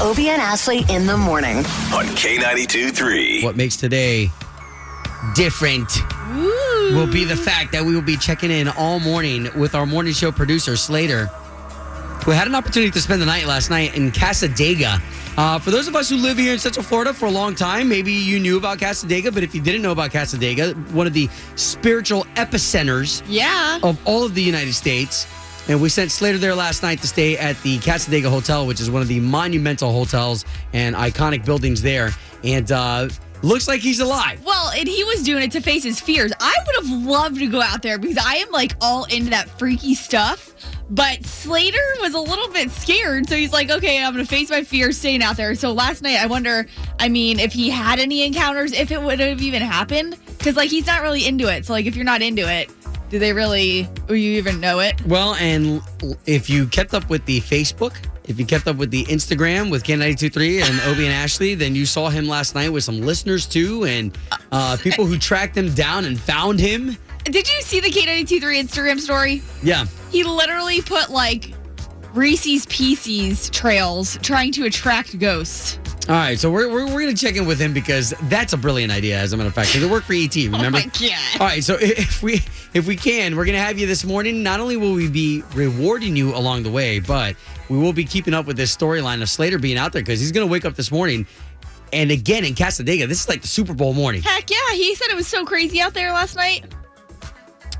Obie and Ashley in the morning. on K92 3. What makes today different will be the fact that we will be checking in all morning with our morning show producer, Slater, who had an opportunity to spend the night last night in Cassadaga. Uh, for those of us who live here in Central Florida for a long time, maybe you knew about Cassadaga, but if you didn't know about Cassadaga, one of the spiritual epicenters Yeah. of all of the United States. And we sent Slater there last night to stay at the Cassadaga Hotel, which is one of the monumental hotels and iconic buildings there. And uh, looks like he's alive. Well, and he was doing it to face his fears. I would have loved to go out there because I am like all into that freaky stuff. But Slater was a little bit scared. So he's like, okay, I'm going to face my fears staying out there. So last night, I wonder, I mean, if he had any encounters, if it would have even happened. Because like he's not really into it. So like if you're not into it, do they really, or you even know it? Well, and if you kept up with the Facebook, if you kept up with the Instagram with K923 and Obie and Ashley, then you saw him last night with some listeners too and uh, people who tracked him down and found him. Did you see the K923 Instagram story? Yeah. He literally put like Reese's Pieces trails trying to attract ghosts. All right, so we're, we're, we're going to check in with him because that's a brilliant idea, as a matter of fact. It worked for ET, remember? Oh my God. All right, so if we if we can, we're going to have you this morning. Not only will we be rewarding you along the way, but we will be keeping up with this storyline of Slater being out there because he's going to wake up this morning. And again in Cassadaga, this is like the Super Bowl morning. Heck yeah, he said it was so crazy out there last night.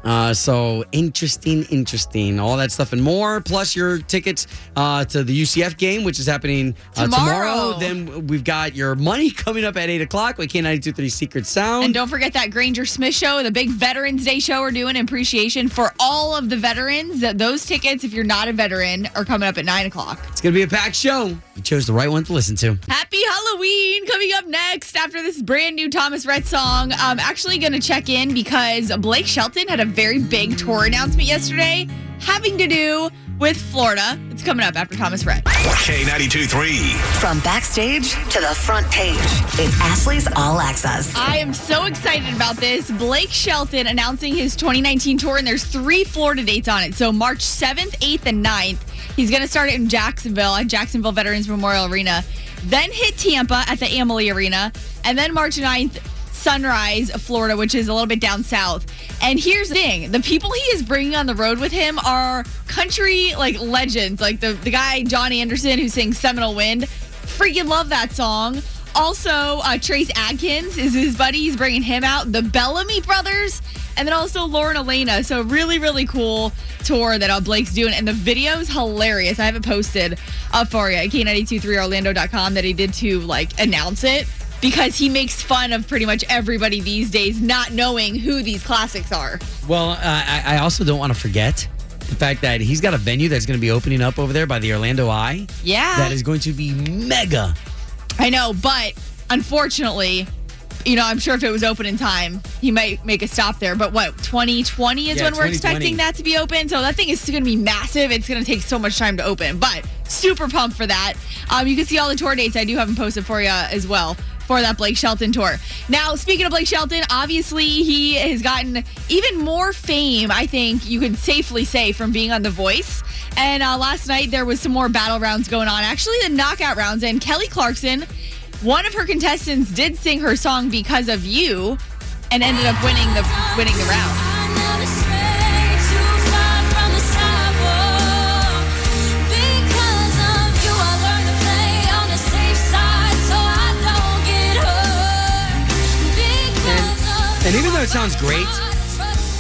Uh, so interesting, interesting. All that stuff and more, plus your tickets uh, to the UCF game, which is happening uh, Tomorrow. Then we've got your money coming up at 8 o'clock with K923 Secret Sound. And don't forget that Granger Smith show, the big Veterans Day show we're doing in appreciation for all of the veterans. Those tickets, if you're not a veteran, are coming up at 9 o'clock. It's going to be a packed show. You chose the right one to listen to. Happy Halloween coming up next after this brand new Thomas Rhett song. I'm actually going to check in because Blake Shelton had a very big tour announcement yesterday having to do with Florida. It's coming up after Thomas Rhett. K92 3. From backstage to the front page, it's Ashley's All Access. I am so excited about this. Blake Shelton announcing his 2019 tour, and there's three Florida dates on it. So March 7th, 8th, and 9th. He's going to start in Jacksonville at Jacksonville Veterans Memorial Arena, then hit Tampa at the Amalie Arena, and then March 9th, Sunrise, Florida, which is a little bit down south. And here's the thing the people he is bringing on the road with him are country like legends, like the, the guy, John Anderson, who sings Seminole Wind. Freaking love that song. Also, uh, Trace Adkins is his buddy. He's bringing him out. The Bellamy brothers, and then also Lauren Alaina. So really, really cool tour that uh, Blake's doing, and the video is hilarious. I have it posted up for you at k923orlando.com that he did to like announce it because he makes fun of pretty much everybody these days, not knowing who these classics are. Well, uh, I, I also don't want to forget the fact that he's got a venue that's going to be opening up over there by the Orlando Eye Yeah, that is going to be mega. I know, but unfortunately. You know, I'm sure if it was open in time, he might make a stop there. But what, 2020 is Yeah, when we're expecting that to be open. So that thing is going to be massive. It's going to take so much time to open. But super pumped for that. Um, you can see all the tour dates. I do have them posted for you as well for that Blake Shelton tour. Now, speaking of Blake Shelton, obviously he has gotten even more fame, I think you could safely say, from being on The Voice. And uh, last night there was some more battle rounds going on. Actually, the knockout rounds. And Kelly Clarkson, one of her contestants, did sing her song "Because of You," and ended up winning the winning the round. It sounds great,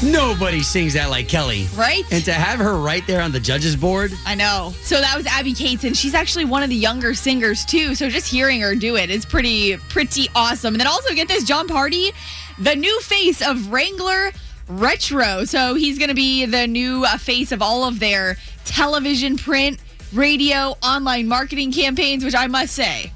nobody sings that like Kelly. Right? And to have her right there on the judges board, I know. So that was Abby Cates, and she's actually one of the younger singers too. So just hearing her do it is pretty, pretty awesome. And then also get this, Jon Pardi, the new face of Wrangler Retro. So he's going to be the new uh, face of all of their television, print, radio, online marketing campaigns. Which I must say,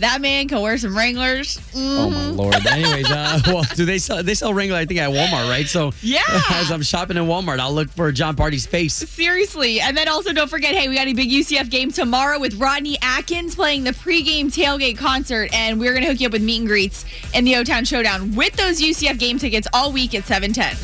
that man can wear some Wranglers. oh my lord. Anyways, uh, well, do they sell? They sell Wrangler, I think, at Walmart, right? So Yeah. as I'm shopping in Walmart, I'll look for Jon Pardi's face. Seriously. And then also don't forget, hey, we got a big UCF game tomorrow with Rodney Atkins playing the pregame tailgate concert. And we're going to hook you up with meet and greets in the O Town Showdown with those UCF game tickets all week at 710.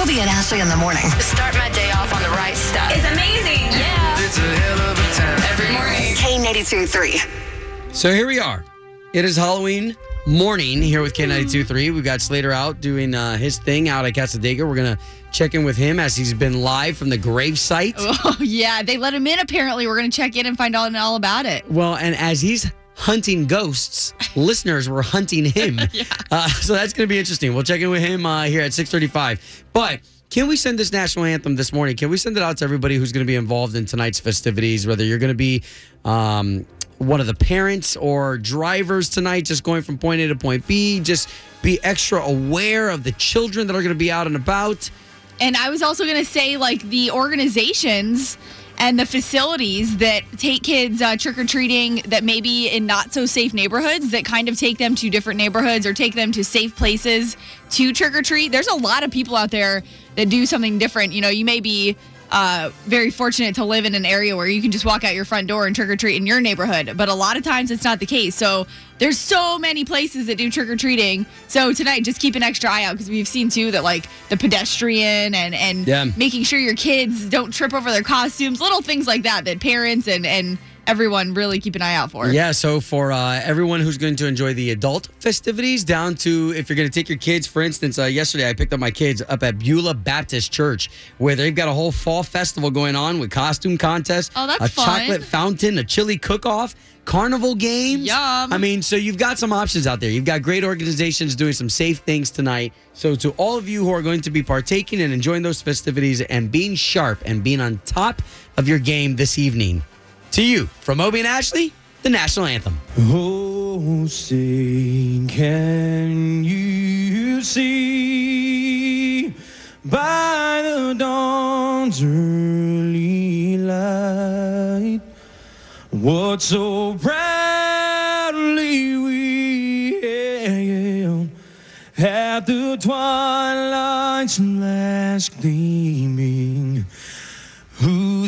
Obie and Ashley in the morning. Start my day off on the right stuff. It's amazing. Yeah. it's a hell of a time. Every morning. K92 3. So here we are. It is Halloween morning here with K92.3. We've got Slater out doing uh, his thing out at Cassadaga. We're going to check in with him as he's been live from the grave site. Oh, yeah. They let him in, apparently. We're going to check in and find out all about it. Well, and as he's hunting ghosts, listeners were hunting him. uh, so that's going to be interesting. We'll check in with him uh, here at 635. But can we send this national anthem this morning? Can we send it out to everybody who's going to be involved in tonight's festivities, whether you're going to be um, one of the parents or drivers tonight, just going from point A to point B, just be extra aware of the children that are going to be out and about. And I was also going to say, like, the organizations and the facilities that take kids uh, trick or treating that may be in not so safe neighborhoods that kind of take them to different neighborhoods or take them to safe places to trick or treat. There's a lot of people out there that do something different. You know, you may be uh, very fortunate to live in an area where you can just walk out your front door and trick or treat in your neighborhood. But a lot of times it's not the case. So there's so many places that do trick or treating. So tonight, just keep an extra eye out because we've seen too that like the pedestrian and and Yeah. making sure your kids don't trip over their costumes, little things like that that parents and and everyone really keep an eye out for. Yeah, so for uh, everyone who's going to enjoy the adult festivities, down to if you're going to take your kids, for instance, uh, yesterday I picked up my kids up at Beulah Baptist Church, where they've got a whole fall festival going on with costume contests, Oh, that's a fun. chocolate fountain, a chili cook-off. Carnival games. Yum. I mean, so you've got some options out there. You've got great organizations doing some safe things tonight. So, to all of you who are going to be partaking and enjoying those festivities and being sharp and being on top of your game this evening, to you, from Obie and Ashley, the national anthem. Oh, say, can you see by the dawn's early light what so proudly we hailed at the twilight's last gleaming?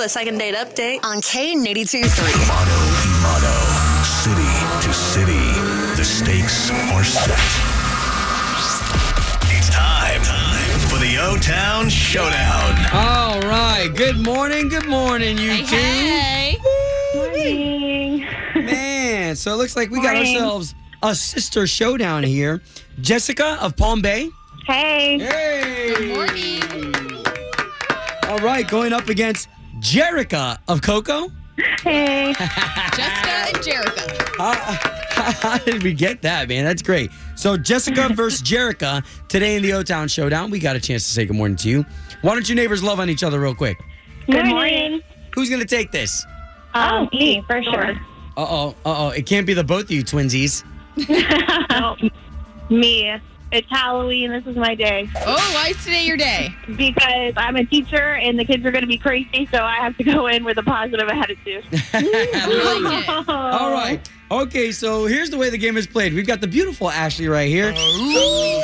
the second date update. On K92 3. Motto, motto. City to city. The stakes are set. It's time for the O Town Showdown. All right. Good morning. Good morning, you Hey, two. hey. Morning. Man, so it looks like we got Morning. ourselves a sister showdown here. Jessica of Palm Bay. Hey. Hey. Good morning. All right, going up against Jerica of Cocoa. Hey. Jessica and Jerica. How, how did we get that, man? That's great. So Jessica versus Jerica today in the O Town Showdown. We got a chance to say good morning to you. Why don't you neighbors love on each other real quick? Good morning. Who's gonna take this? Um, me, for sure. Uh oh, uh oh. It can't be the both of you twinsies. Me. It's Halloween. This is my day. Oh, why is today your day? Because I'm a teacher and the kids are going to be crazy, so I have to go in with a positive attitude. I like it. All right. Okay, so here's the way the game is played. We've got the beautiful Ashley right here. Oh,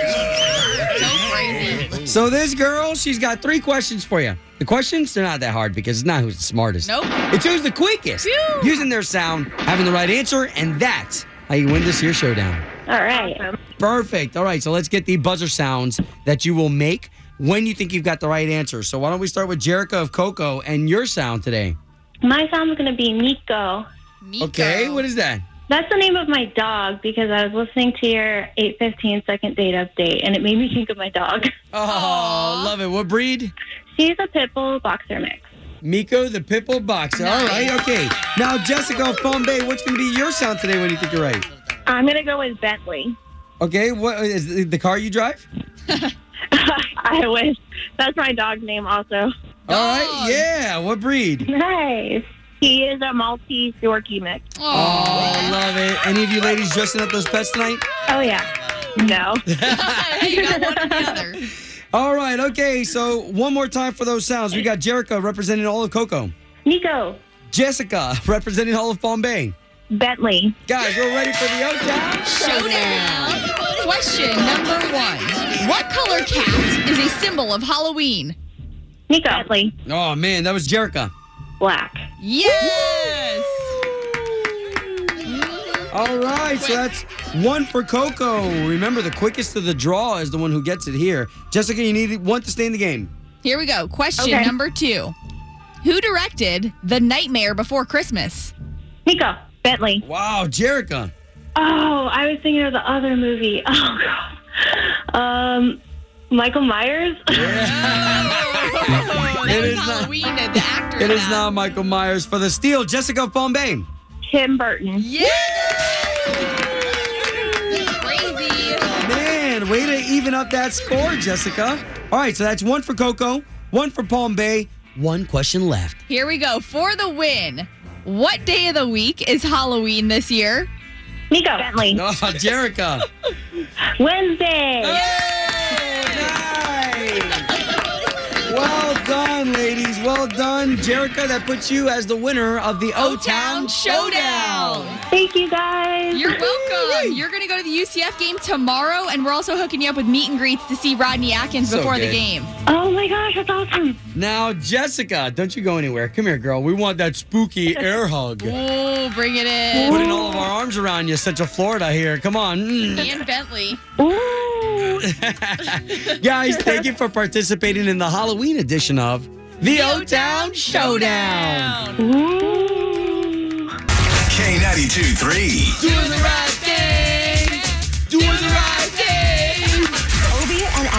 so crazy. So this girl, she's got three questions for you. The questions, they're not that hard because it's not who's the smartest. Nope. It's who's the quickest. Phew. Using their sound, having the right answer, and that's how you win this year showdown. All right. Perfect. All right, so let's get the buzzer sounds that you will make when you think you've got the right answer. So why don't we start with Jerica of Cocoa and your sound today? My sound is going to be Nico. Miko. Okay, what is that? That's the name of my dog because I was listening to your 815 second date update and it made me think of my dog. Oh, love it. What breed? She's a pit bull boxer mix. Miko the Pitbull Boxer. All right, okay. Now, Jessica of Palm Bay, what's going to be your sound today when you think you're right? I'm going to go with Bentley. Okay, what is the- the car you drive? I wish. That's my dog's name also. All right, yeah. What breed? Nice. He is a Maltese Yorkie mix. Oh, I love it. Any of you ladies dressing up those pets tonight? Oh, yeah. No. Hey, you got one or the other. All right, okay. So one more time for those sounds. We got Jerica representing all of Cocoa, Nico. Jessica representing all of Palm Bay. Bentley. Guys, we're ready for the O-Town Showdown. Question number one. What color cat is a symbol of Halloween? Nico. Bentley. Oh, man, that was Jerica. Black. Yes. All right, so that's one for Cocoa. Remember, the quickest to the draw is the one who gets it here. Jessica, you need one to stay in the game. Here we go. Question Okay. number two. Who directed The Nightmare Before Christmas? Nico. Bentley. Wow, Jerica. Oh, I was thinking of the other movie. Oh, God. Um, Michael Myers? that It was is not- Halloween, uh, the actor. It is now. now Michael Myers for the steal. Jessica of Palm Bay. Tim Burton. Yeah. Crazy. Man, way to even up that score, Jessica. All right, so that's one for Cocoa, one for Palm Bay, one question left. Here we go. For the win. What day of the week is Halloween this year? Nico. Bentley. Oh, Jerica. Wednesday. Well done, ladies. Well done, Jerica. That puts you as the winner of the O Town Showdown. Thank you, guys. You're welcome. You're going to go to the UCF game tomorrow, and we're also hooking you up with meet and greets to see Rodney Atkins So before the game. Oh, my gosh. That's awesome. Now, Jessica, don't you go anywhere. Come here, girl. We want that spooky air hug. Oh, bring it in. Putting all of our arms around you, Central Florida here. Come on. Mm. Ian Bentley. Ooh. Guys, thank you for participating in the Halloween edition of the O Town Showdown. K92 3. Doing the right thing. Doing the right thing. Obie and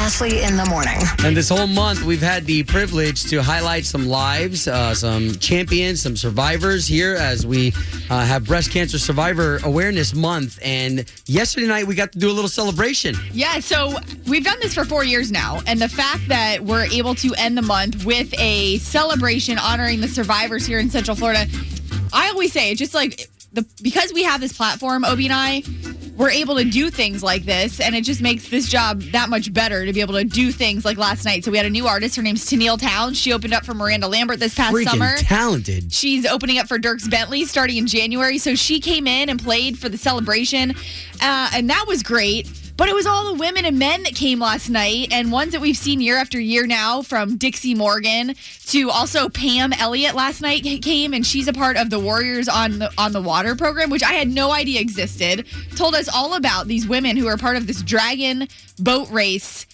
Ashley in the morning. And this whole month, we've had the privilege to highlight some lives, uh, some champions, some survivors here as we uh, have Breast Cancer Survivor Awareness Month. And yesterday night, we got to do a little celebration. Yeah, so we've done this for four years now, and the fact that we're able to end the month with a celebration honoring the survivors here in Central Florida, I always say it's just like the because we have this platform, Obie and I, we're able to do things like this, and it just makes this job that much better to be able to do things like last night. So we had a new artist. Her name's Tenille Townes. She opened up for Miranda Lambert this past Freaking summer. talented. She's opening up for Dierks Bentley starting in January. So she came in and played for the celebration, uh, and that was great. But it was all the women and men that came last night, and ones that we've seen year after year now, from Dixie Morgan to also Pam Elliott last night came, and she's a part of the Warriors on the on the Water program, which I had no idea existed. Told us all about these women who are part of this Dragon boat race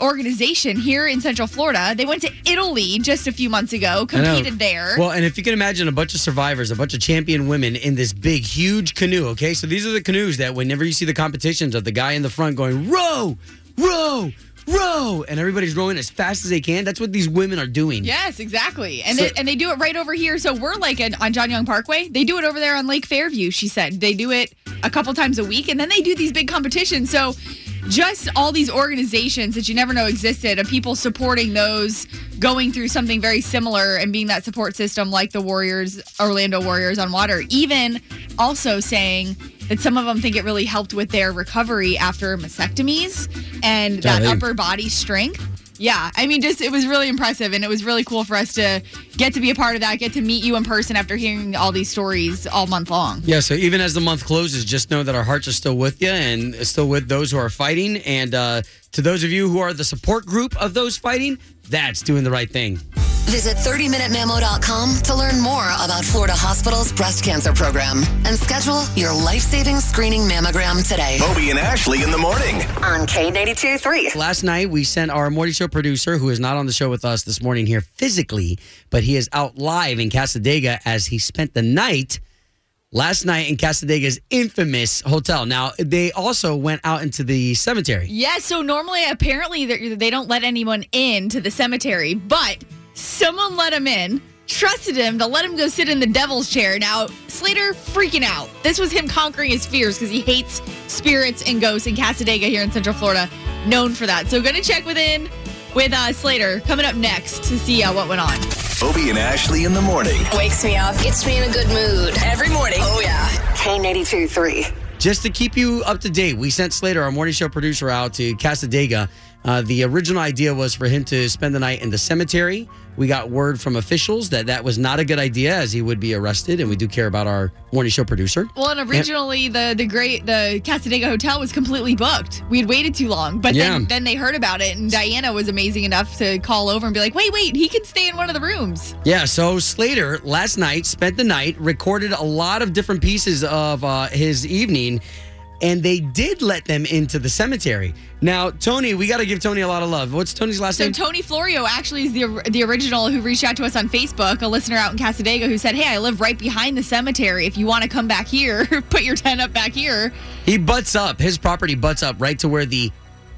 organization here in Central Florida. They went to Italy just a few months ago, competed there. Well, and if you can imagine a bunch of survivors, a bunch of champion women in this big, huge canoe, okay? So these are the canoes that whenever you see the competitions of the guy in the front going, row, row, row, and everybody's rowing as fast as they can, that's what these women are doing. Yes, exactly. And So- they, and they do it right over here. So we're like an, on John Young Parkway. They do it over there on Lake Fairview. She said they do it a couple times a week, and then they do these big competitions. So just all these organizations that you never know existed, of people supporting those going through something very similar and being that support system like the Warriors, Orlando Warriors on water. Even also saying that some of them think it really helped with their recovery after mastectomies and that upper body strength. Yeah, I mean, just it was really impressive, and it was really cool for us to get to be a part of that, get to meet you in person after hearing all these stories all month long. Yeah, so even as the month closes, just know that our hearts are still with you and still with those who are fighting. And uh, to those of you who are the support group of those fighting, that's doing the right thing. Visit 30minutememo.com to learn more about Florida Hospital's breast cancer program and schedule your life-saving screening mammogram today Obie and Ashley in the morning. on K92 3. Last night, we sent our morning show producer, who is not on the show with us this morning here physically, but he is out live in Cassadaga as he spent the night last night in Cassadaga's infamous hotel. Now, they also went out into the cemetery. Yeah, so normally, apparently, they don't let anyone in to the cemetery, but someone let him in, trusted him to let him go sit in the devil's chair. Now, Slater freaking out. This was him conquering his fears because he hates spirits and ghosts in Cassadaga here in Central Florida, known for that. So, gonna check within with uh, Slater coming up next to see uh, what went on. Obie and Ashley in the morning. Wakes me up, gets me in a good mood. Every morning. Oh, yeah. K92 3. Just to keep you up to date, we sent Slater, our morning show producer, out to Cassadaga. Uh, the original idea was for him to spend the night in the cemetery. We got word from officials that that was not a good idea, as he would be arrested, and we do care about our morning show producer. Well, and originally the the great the Cassadaga Hotel was completely booked. We had waited too long, but Yeah. then then they heard about it, and Diana was amazing enough to call over and be like, "Wait, wait, he can stay in one of the rooms." Yeah, so Slater last night spent the night, recorded a lot of different pieces of uh, his evening, and they did let them into the cemetery. Now, Tony, we got to give Tony a lot of love. What's Tony's last So name? So Tony Florio actually is the the original who reached out to us on Facebook, a listener out in Cassadaga who said, "Hey, I live right behind the cemetery. If you want to come back here, put your tent up back here." He butts up. His property butts up right to where the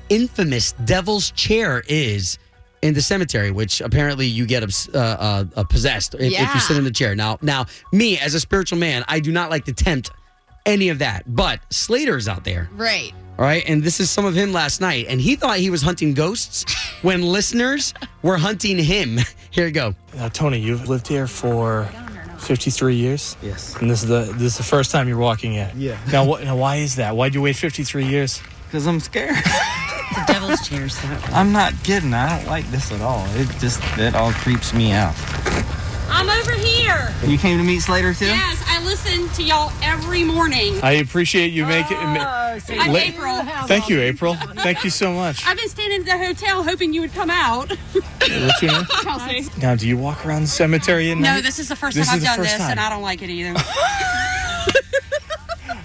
infamous Devil's Chair is in the cemetery, which apparently you get uh, uh, uh, possessed if, if you sit in the chair. Now, now, me as a spiritual man, I do not like to tempt any of that. But Slater's out there, Right. all right, and this is some of him last night, and he thought he was hunting ghosts when listeners were hunting him. Here you go. Now, Tony, you've lived here for 53 years. Yes. And this is the this is the first time you're walking in. Yeah. Now, what, now why is that? Why'd you wait 53 years? Because I'm scared. The devil's chairs. I'm not kidding. I don't like this at all. It just, it all creeps me out. I'm over here. You came to meet Slater too? Yes, I listen to y'all every morning. I appreciate you making. Oh, I'm Let- April. Thank you, April. Thank you so much. I've been standing at the hotel hoping you would come out. What's your name? Chelsea. Now, do you walk around the cemetery at night? No, this is the first This time I've done first this, and. I don't like it either.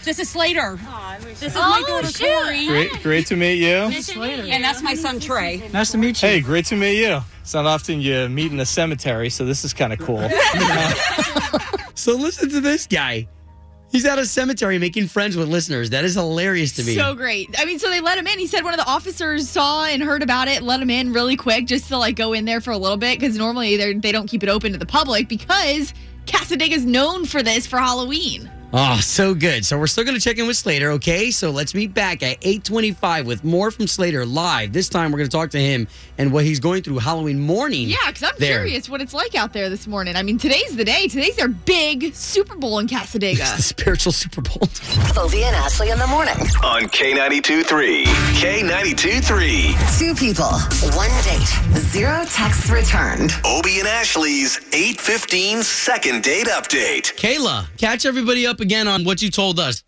this is Slater. This is my daughter Tori. Great, great to meet you. And that's my son Trey. Nice to meet you. Hey, great to meet you. It's not often you meet in a cemetery, so this is kind of cool. So listen to this guy. He's at a cemetery making friends with listeners. That is hilarious to me. So great. I mean, so they let him in. He said one of the officers saw and heard about it, let him in really quick just to like go in there for a little bit because normally they they don't keep it open to the public because Cassadaga is known for this for Halloween. Oh, so good. So we're still going to check in with Slater, okay? So let's meet back at 825 with more from Slater live. This time we're going to talk to him and what he's going through Halloween morning. Yeah, because I'm there. curious what it's like out there this morning. I mean, today's the day. Today's their big Super Bowl in Cassadaga. The spiritual Super Bowl. Obie and Ashley in the morning. On K92 3. K92 3. Two people, one date, zero texts returned. Obie and Ashley's 815 second date update. Kayla, catch everybody up again on what you told us.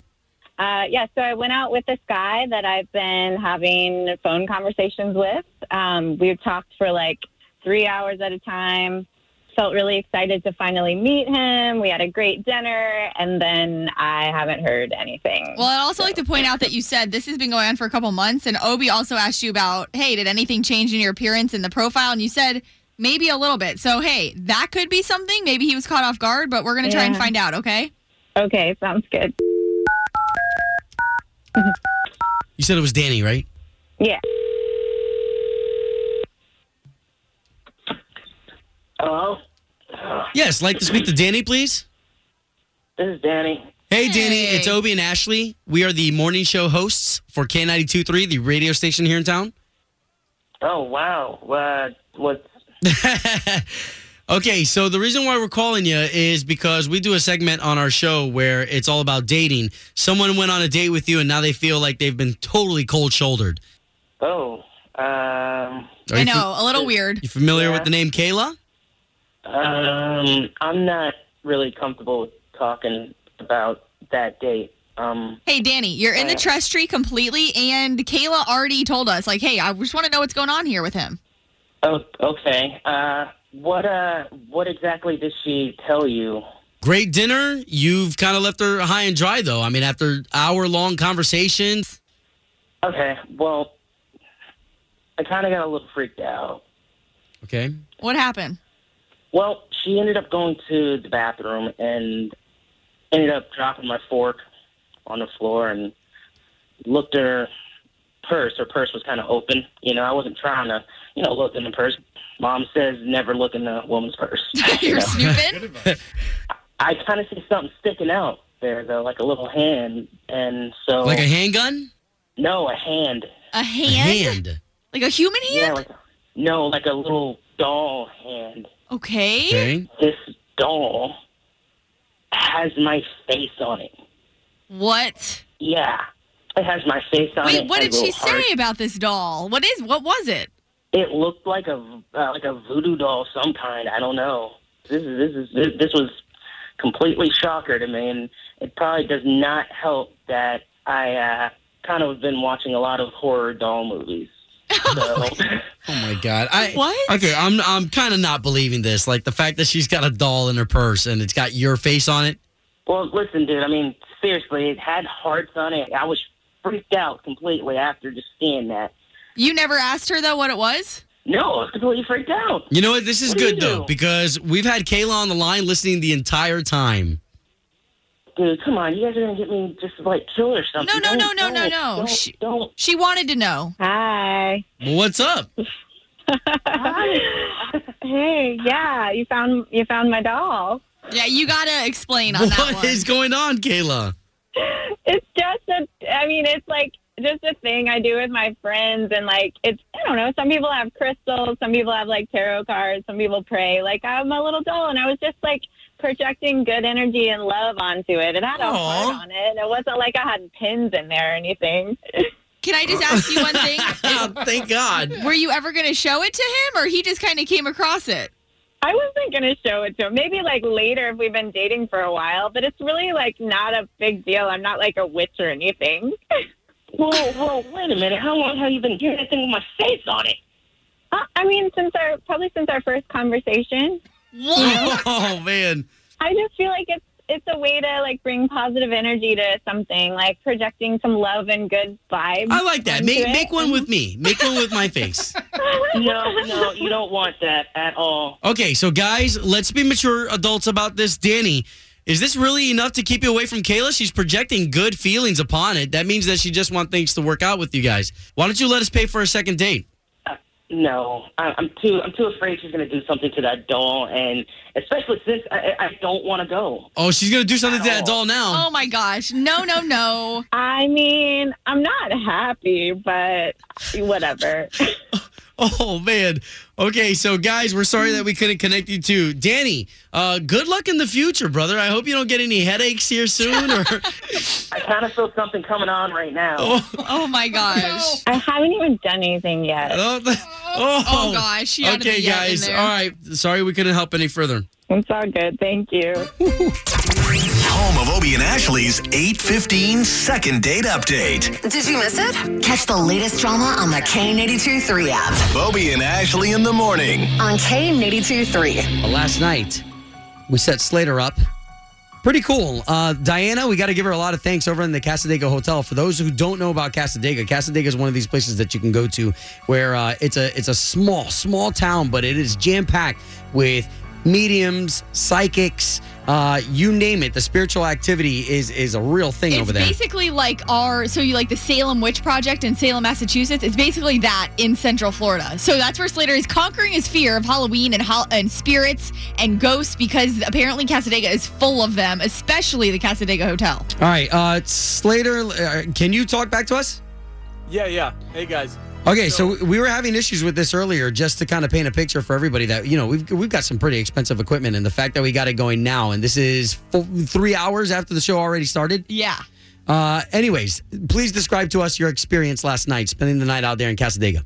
Uh, yeah, so I went out with this guy that I've been having phone conversations with. Um, we've talked for like three hours at a time. Felt really excited to finally meet him. We had a great dinner, and then I haven't heard anything. Well, I'd also like to point out that you said this has been going on for a couple months, and Obi also asked you about, hey, did anything change in your appearance in the profile? And you said maybe a little bit. So, hey, that could be something. Maybe he was caught off guard, but we're going to try and find out, okay? Okay, sounds good. You said it was Danny, right? Yeah. Hello, Yes, like to speak to Danny, please. this is Danny. Hey, Danny, Hey. it's Obi and Ashley. We are the morning show hosts for K92.3, the radio station here in town. Oh wow, uh, what? okay, so the reason why we're calling you is because we do a segment on our show where it's all about dating. Someone went on a date with you and now they feel like they've been totally cold shouldered. Oh, Um, I you know, a little weird. You familiar Yeah. with the name Kayla? um, I'm not really comfortable talking about that date. Um, Hey, Danny, you're in the Uh, trust tree completely, and Kayla already told us, like, hey, I just want to know what's going on here with him. oh, okay. Uh, what uh, what exactly did she tell you? Great dinner. You've kind of left her high and dry, though. I mean, after hour long conversations. Okay, well, I kind of got a little freaked out. Okay. What happened? Well, she ended up going to the bathroom and ended up dropping my fork on the floor and looked at her purse. Her purse was kind of open. You know, I wasn't trying to, you know, look in the purse. Mom says never look in a woman's purse. you You're know? snooping? I kind of see something sticking out there, though, like a little hand. And so. Like a handgun? No, a hand. A A hand? hand. Like a human Yeah, hand? like no, like a little doll hand. okay. Okay. This doll has my face on it. What? Yeah, it has my face on it. Wait, what did she little heart. say about this doll? What is? What was it? It looked like a uh, like a voodoo doll, of some kind. I don't know. This is this is this, this was completely shocker to me, and it probably does not help that I uh, kind of have been watching a lot of horror doll movies. So. Oh my god. I What? Okay, I'm I'm kind of not believing this. Like the fact that she's got a doll in her purse and it's got your face on it. Well, listen, dude. I mean, seriously, it had hearts on it. I was freaked out completely after just seeing that. You never asked her though what it was? No, I was completely freaked out. You know what? This is What do you good though do? because we've had Kayla on the line listening the entire time. Dude, come on, you guys are gonna get me just like killed or something. No, no, no, Don't- no, no, don't- no. Don't, She- don't. She wanted to know. Hi. Well, what's up? Hey, yeah, you found you found my doll. Yeah, you gotta explain on that What one. is going on, Kayla? It's just a. I mean, it's like just a thing I do with my friends, and like it's. I don't know. Some people have crystals. Some people have like tarot cards. Some people pray. Like I'm a little doll, and I was just like projecting good energy and love onto it. It had a Aw. heart on it. It wasn't like I had pins in there or anything. Can I just ask you one thing? Oh, thank God. Were you ever gonna show it to him, or he just kind of came across it? I wasn't gonna show it to him. Maybe like later if we've been dating for a while, but it's really like not a big deal. I'm not like a witch or anything. Whoa, whoa, wait a minute. How long have you been doing this thing with my face on it? Uh, I mean, since our probably since our first conversation, What? Oh man. I just feel like it's it's a way to like bring positive energy to something, like projecting some love and good vibes. I like that. Make it. make one with me. Make one with my face. No, no, you don't want that at all. Okay, so guys, let's be mature adults about this. Danny, is this really enough to keep you away from Kayla? She's projecting good feelings upon it. That means that she just wants things to work out with you guys. Why don't you let us pay for a second date? Uh, no, I, I'm too. I'm too afraid she's gonna do something to that doll, and especially since I, I I don't want to go. Oh, she's gonna do something to that doll now. Oh my gosh! No, no, no. I mean, I'm not happy, but whatever. Oh man. Okay, so guys, we're sorry that we couldn't connect you to Danny. Uh, good luck in the future, brother. I hope you don't get any headaches here soon. Or I kind of feel something coming on right now. oh, Oh my gosh! I haven't even done anything yet. oh, Oh gosh! You Okay, be yet in guys. All right. Sorry we couldn't help any further. It's all good. Thank you. Home of Obie and Ashley's 815 second date update. Did you miss it? Catch the latest drama on the K92 3 app. Obie and Ashley in the morning. On K92 3. Uh, last night we set Slater up. Pretty cool. Uh, Diana, we got to give her a lot of thanks over in the Cassadaga Hotel. For those who don't know about Cassadaga, Cassadaga is one of these places that you can go to where uh, it's a it's a small small town, but it is jam packed with mediums, psychics, uh, you name it. The spiritual activity is is a real thing It's over there. basically like our so you like the Salem Witch Project in Salem, Massachusetts. It's basically that in Central Florida. So that's where Slater is conquering his fear of Halloween and hol- and spirits and ghosts because apparently Cassadaga is full of them, especially the Cassadaga Hotel. All right, uh, Slater, uh, can you talk back to us? Yeah, yeah. Hey guys. Okay, so we were having issues with this earlier, just to kind of paint a picture for everybody that you know we've we've got some pretty expensive equipment, and the fact that we got it going now, and this is fo- three hours after the show already started. Yeah. Uh, anyways, please describe to us your experience last night, spending the night out there in Cassadaga.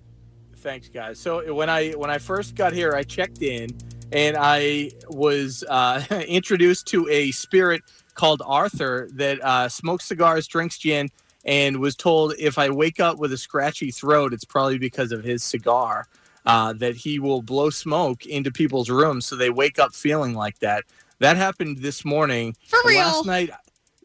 thanks, guys. So when I when I first got here, I checked in and I was uh, introduced to a spirit called Arthur that uh, smokes cigars, drinks gin, and was told if I wake up with a scratchy throat, it's probably because of his cigar. Uh, that he will blow smoke into people's rooms so they wake up feeling like that. That happened this morning. For real? Last night,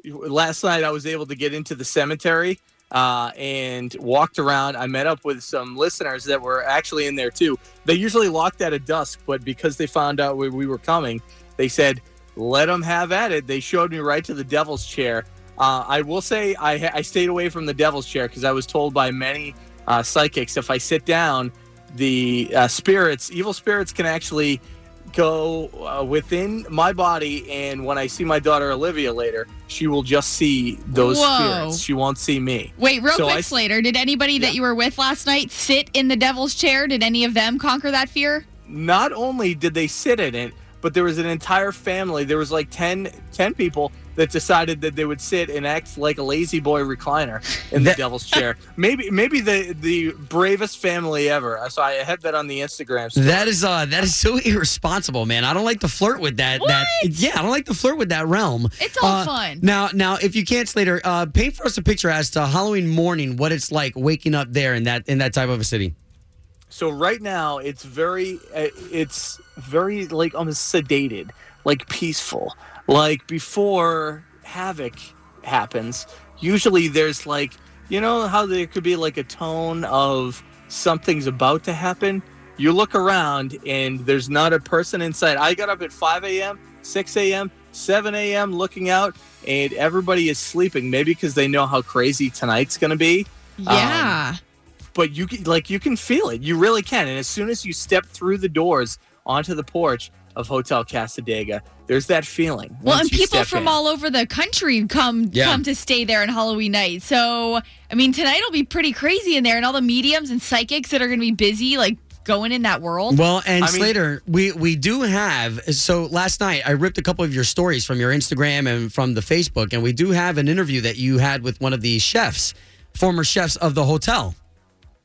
last night I was able to get into the cemetery uh, and walked around. I met up with some listeners that were actually in there too. They usually locked at a dusk, but because they found out we, we were coming, they said, "Let them have at it." They showed me right to the devil's chair. Uh, I will say I, I stayed away from the devil's chair because I was told by many uh, psychics if I sit down, the uh, spirits, evil spirits, can actually go uh, within my body. And when I see my daughter Olivia later, she will just see those Whoa. spirits. She won't see me. Wait, real So quick, I- Slater. Did anybody that you were with last night sit in the devil's chair? Did any of them conquer that fear? not only did they sit in it, but there was an entire family. There was like 10, 10 people that decided that they would sit and act like a lazy boy recliner in the devil's chair. Maybe maybe the the bravest family ever. So I had that on the Instagram. story. That is uh that is so irresponsible, man. I don't like to flirt with that. That yeah, I don't like to flirt with that realm. It's all Uh, fun. Now, now, if you can't, Slater, uh, paint for us a picture as to Halloween morning, what it's like waking up there in that in that type of a city. So right now it's very uh, it's very like almost sedated, like peaceful. Like before havoc happens, usually there's like you know how there could be like a tone of something's about to happen. You look around and there's not a person inside. I got up at 5 a.m., 6 a.m., 7 a.m. looking out, and everybody is sleeping. Maybe because they know how crazy tonight's going to be. Um, Yeah. but you can like you can feel it. You really can. And as soon as you step through the doors onto the porch of Hotel Cassadaga, there's that feeling. Well, and people from in. all over the country come Yeah. come to stay there on Halloween night. So, I mean, tonight will be pretty crazy in there, and all the mediums and psychics that are going to be busy, like going in that world. Well, and I mean- Slater, we we do have. So last night, I ripped a couple of your stories from your Instagram and from the Facebook, and we do have an interview that you had with one of the chefs, former chefs of the hotel.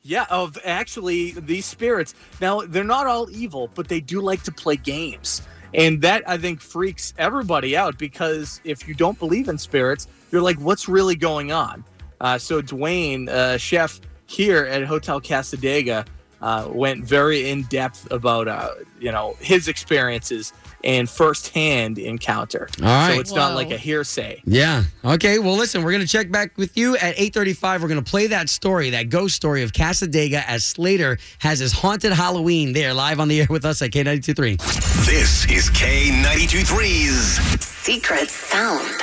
Yeah, of actually these spirits. Now they're not all evil, but they do like to play games. And that I think freaks everybody out because if you don't believe in spirits, you're like, what's really going on? Uh, so Dwayne, uh, chef here at Hotel Cassadaga, uh, went very in depth about uh, you know his experiences and firsthand encounter. All right. So it's not like a hearsay. Yeah. Okay. Well, listen, we're gonna check back with you at eight thirty-five. We're gonna play that story, that ghost story of Cassadaga, as Slater has his haunted Halloween there live on the air with us at K 923 This is K92 Secret sound.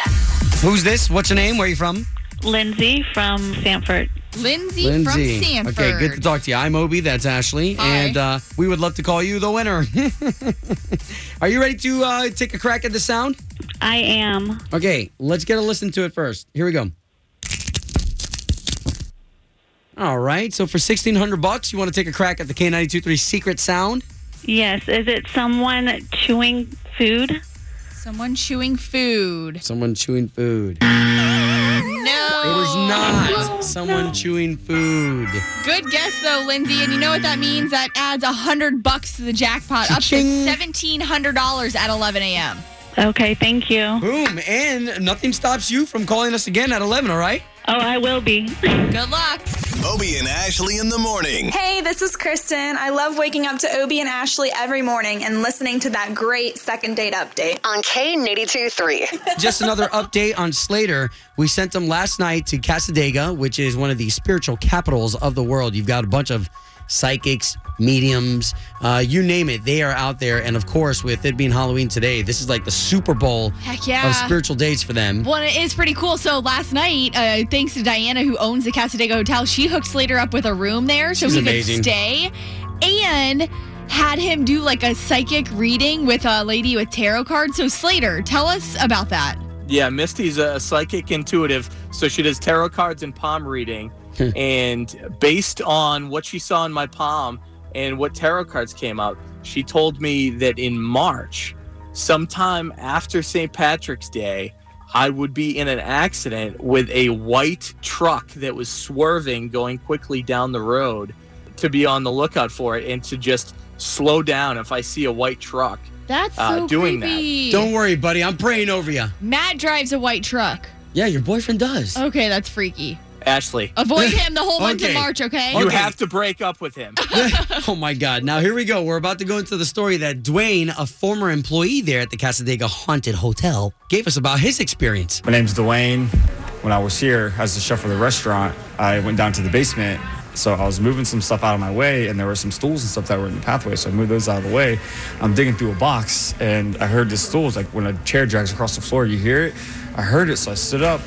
Who's this? What's your name? Where are you from? Lindsay from Sanford. Lindsay, Lindsay. from Sanford. Okay, good to talk to you. I'm Obi. That's Ashley, Hi. and uh, we would love to call you the winner. Are you ready to uh, take a crack at the sound? I am. Okay, let's get a listen to it first. Here we go. All right, so for sixteen hundred bucks, you want to take a crack at the K 923 secret sound? Yes. Is it someone chewing food? Someone chewing food. Someone chewing food. No. It is not someone chewing food. Good guess though, Lindsay. And you know what that means? That adds a hundred bucks to the jackpot, up to seventeen hundred dollars at eleven a.m. Okay, thank you. Boom, and nothing stops you from calling us again at eleven. All right. Oh, I will be. Good luck. Obie and Ashley in the morning. Hey, this is Kristen. I love waking up to Obie and Ashley every morning and listening to that great second date update. On K92 3. Just another update on Slater. We sent them last night to Cassadaga, which is one of the spiritual capitals of the world. You've got a bunch of psychics, mediums, uh, you name it. They are out there. And of course, with it being Halloween today, this is like the Super Bowl Heck yeah. of spiritual dates for them. Well, it is pretty cool. So last night, uh, thanks to Diana, who owns the Cassadaga Hotel, she hooked Slater up with a room there so She's he amazing. could stay, and had him do like a psychic reading with a lady with tarot cards. So Slater, tell us about that. Yeah, Misty's a psychic intuitive, so she does tarot cards and palm reading. and based on what she saw in my palm and what tarot cards came out, she told me that in March, sometime after St. Patrick's Day, I would be in an accident with a white truck that was swerving going quickly down the road to be on the lookout for it and to just slow down if I see a white truck. That's uh, so doing creepy. Don't worry, buddy. I'm praying over you. Matt drives a white truck. Yeah, your boyfriend does. Okay, that's freaky. Ashley, Avoid him the whole month Okay. of March, okay? you Okay. have to break up with him. oh my God. Now here we go. We're about to go into the story that Dwayne, a former employee there at the Cassadaga Haunted Hotel, gave us about his experience. My name's Dwayne. When I was here as the chef for the restaurant, I went down to the basement. So I was moving some stuff out of my way, and there were some stools and stuff that were in the pathway. So I moved those out of the way. I'm digging through a box, and I heard the stools. Like when a chair drags across the floor, you hear it. I heard it, so I stood up,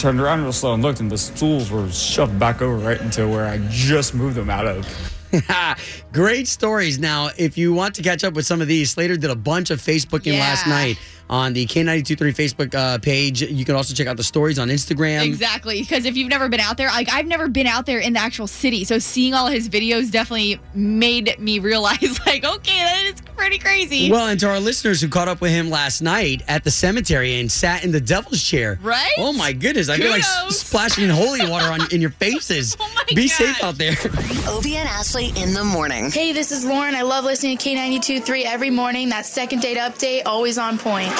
turned around real slow, and looked, and the stools were shoved back over right into where I just moved them out of. Great stories. Now, if you want to catch up with some of these, Slater did a bunch of Facebooking last night on the K92 3 Facebook uh, page. You can also check out the stories on Instagram. Exactly, because if you've never been out there, like I've never been out there in the actual city, so seeing all his videos definitely made me realize, like, okay, that is pretty crazy. Well, and to our listeners who caught up with him last night at the cemetery and sat in the devil's chair. Right? Oh my goodness. I feel like splashing holy water on in your faces. Be safe out there. Obie and Ashley in the morning. Hey, this is Lauren. I love listening to K92 3 every morning. That second date update, always on point.